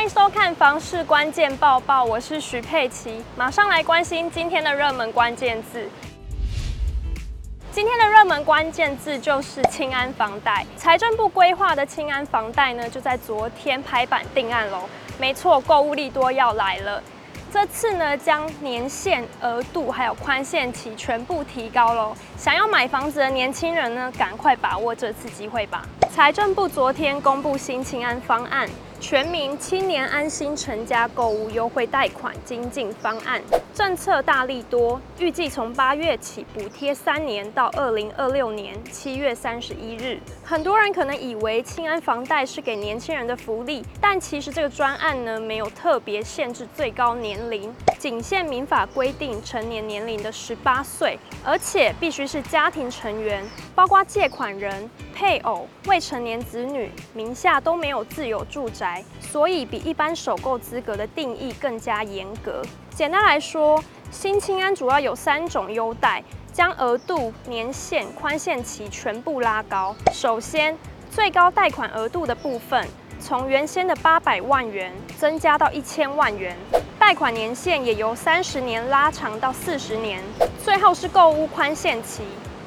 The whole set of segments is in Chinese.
欢迎收看《房市关键报报》，我是徐佩琪，马上来关心今天的热门关键字。今天的热门关键字就是青安房贷。财政部规划的青安房贷呢，就在昨天拍板定案喽。没错，购物利多要来了。这次呢，将年限、额度还有宽限期全部提高喽。想要买房子的年轻人呢，赶快把握这次机会吧。财政部昨天公布新青安方案。全民青年安心成家购物优惠贷款精进方案政策大力多，预计从八月起补贴三年到二零二六年七月三十一日。很多人可能以为青安房贷是给年轻人的福利，但其实这个专案呢，没有特别限制最高年龄，仅限民法规定成年年龄的十八岁，而且必须是家庭成员，包括借款人。配偶、未成年子女名下都没有自有住宅，所以比一般首购资格的定义更加严格。简单来说，新青安主要有三种优待，将额度、年限、宽限期全部拉高。首先，最高贷款额度的部分，从原先的八百万元增加到一千万元，贷款年限也由三十年拉长到四十年。最后是购屋宽限期，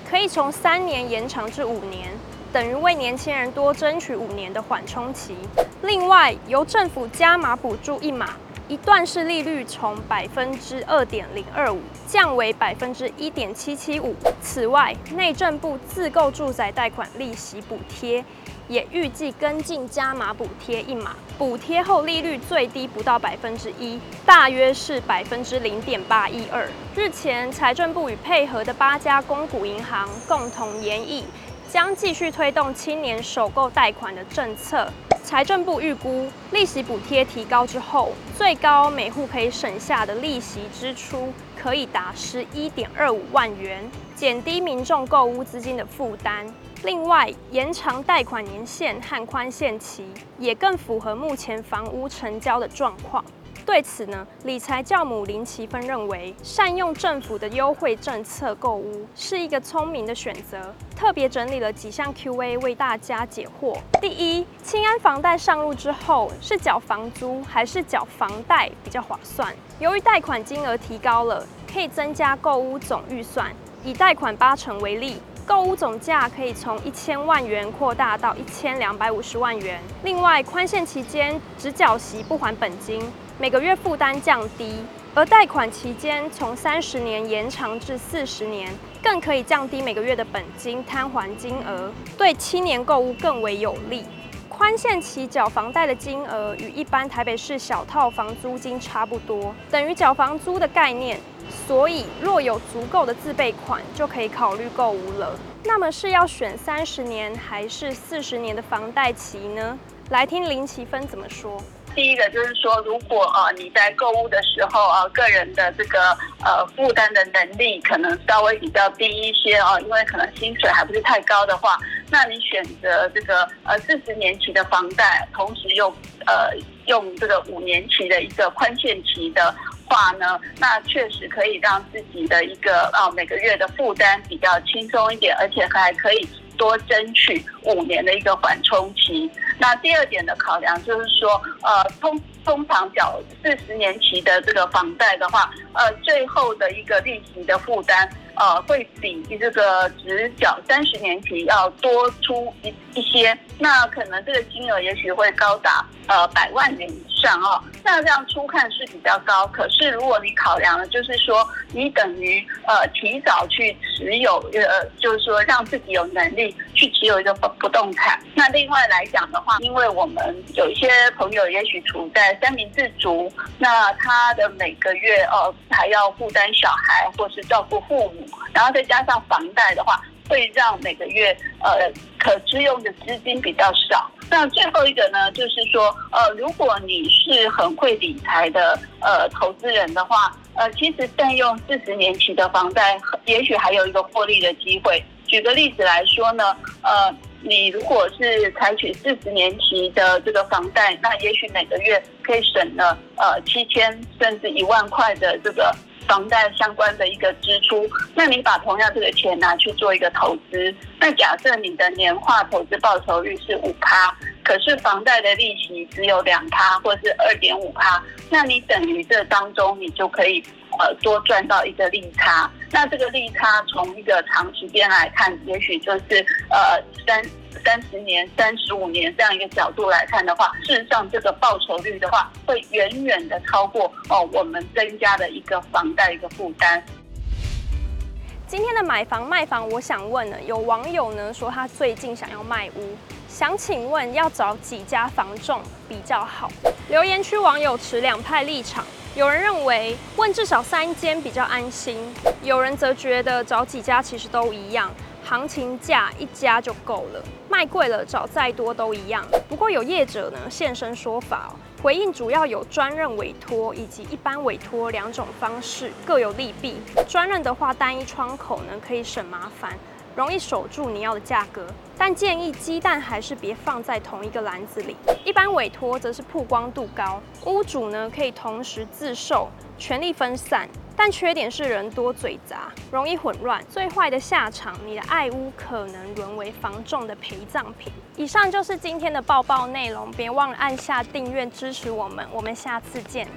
可以从三年延长至五年。等于为年轻人多争取五年的缓冲期。另外，由政府加码补助一码，一段式利率从百分之二点零二五降为百分之一点七七五。此外，内政部自购住宅贷款利息补贴也预计跟进加码补贴一码，补贴后利率最低不到百分之一，大约是百分之零点八一二。日前，财政部与配合的八家公股银行共同研议。将继续推动青年首购贷款的政策。财政部预估，利息补贴提高之后，最高每户可以省下的利息支出可以达十一点二五万元，减低民众购屋资金的负担。另外，延长贷款年限和宽限期，也更符合目前房屋成交的状况。对此呢，理财教母林奇芬认为，善用政府的优惠政策购屋是一个聪明的选择。特别整理了几项 Q&A 为大家解惑。第一，清安房贷上路之后，是缴房租还是缴房贷比较划算？由于贷款金额提高了，可以增加购屋总预算。以贷款八成为例，购屋总价可以从一千万元扩大到一千两百五十万元。另外，宽限期间只缴息不还本金。每个月负担降低，而贷款期间从三十年延长至四十年，更可以降低每个月的本金摊还金额，对青年购屋更为有利。宽限期缴房贷的金额与一般台北市小套房租金差不多，等于缴房租的概念。所以若有足够的自备款，就可以考虑购物了。那么是要选三十年还是四十年的房贷期呢？来听林奇芬怎么说。第一个就是说，如果呃你在购物的时候啊，个人的这个呃负担的能力可能稍微比较低一些啊，因为可能薪水还不是太高的话，那你选择这个呃四十年期的房贷，同时又呃用这个五年期的一个宽限期的话呢，那确实可以让自己的一个啊每个月的负担比较轻松一点，而且还可以多争取五年的一个缓冲期。那第二点的考量就是说，呃，通通常缴四十年期的这个房贷的话，呃，最后的一个利息的负担，呃，会比这个只缴三十年期要多出一一些。那可能这个金额也许会高达呃百万元以上哦。那这样初看是比较高，可是如果你考量了就是说，你等于呃提早去持有，呃，就是说让自己有能力去持有一个不不动产。那另外来讲的话，因为我们有一些朋友也许处在三明治族，那他的每个月呃还要负担小孩或是照顾父母，然后再加上房贷的话，会让每个月呃可支用的资金比较少。那最后一个呢，就是说呃，如果你是很会理财的呃投资人的话，呃，其实占用四十年期的房贷，也许还有一个获利的机会。举个例子来说呢，呃。你如果是采取四十年期的这个房贷，那也许每个月可以省了呃七千甚至一万块的这个房贷相关的一个支出。那你把同样这个钱拿去做一个投资，那假设你的年化投资报酬率是五趴，可是房贷的利息只有两趴或是二点五趴，那你等于这当中你就可以呃多赚到一个利差。那这个利差从一个长时间来看，也许就是呃三三十年、三十五年这样一个角度来看的话，事实上这个报酬率的话，会远远的超过哦我们增加的一个房贷一个负担。今天的买房卖房，我想问呢，有网友呢说他最近想要卖屋，想请问要找几家房仲比较好？留言区网友持两派立场，有人认为问至少三间比较安心，有人则觉得找几家其实都一样，行情价一家就够了，卖贵了找再多都一样。不过有业者呢现身说法哦。回应主要有专任委托以及一般委托两种方式，各有利弊。专任的话，单一窗口呢可以省麻烦，容易守住你要的价格，但建议鸡蛋还是别放在同一个篮子里。一般委托则是曝光度高，屋主呢可以同时自售，权力分散。但缺点是人多嘴杂，容易混乱。最坏的下场，你的爱屋可能沦为房仲的陪葬品。以上就是今天的报报内容，别忘了按下订阅支持我们，我们下次见。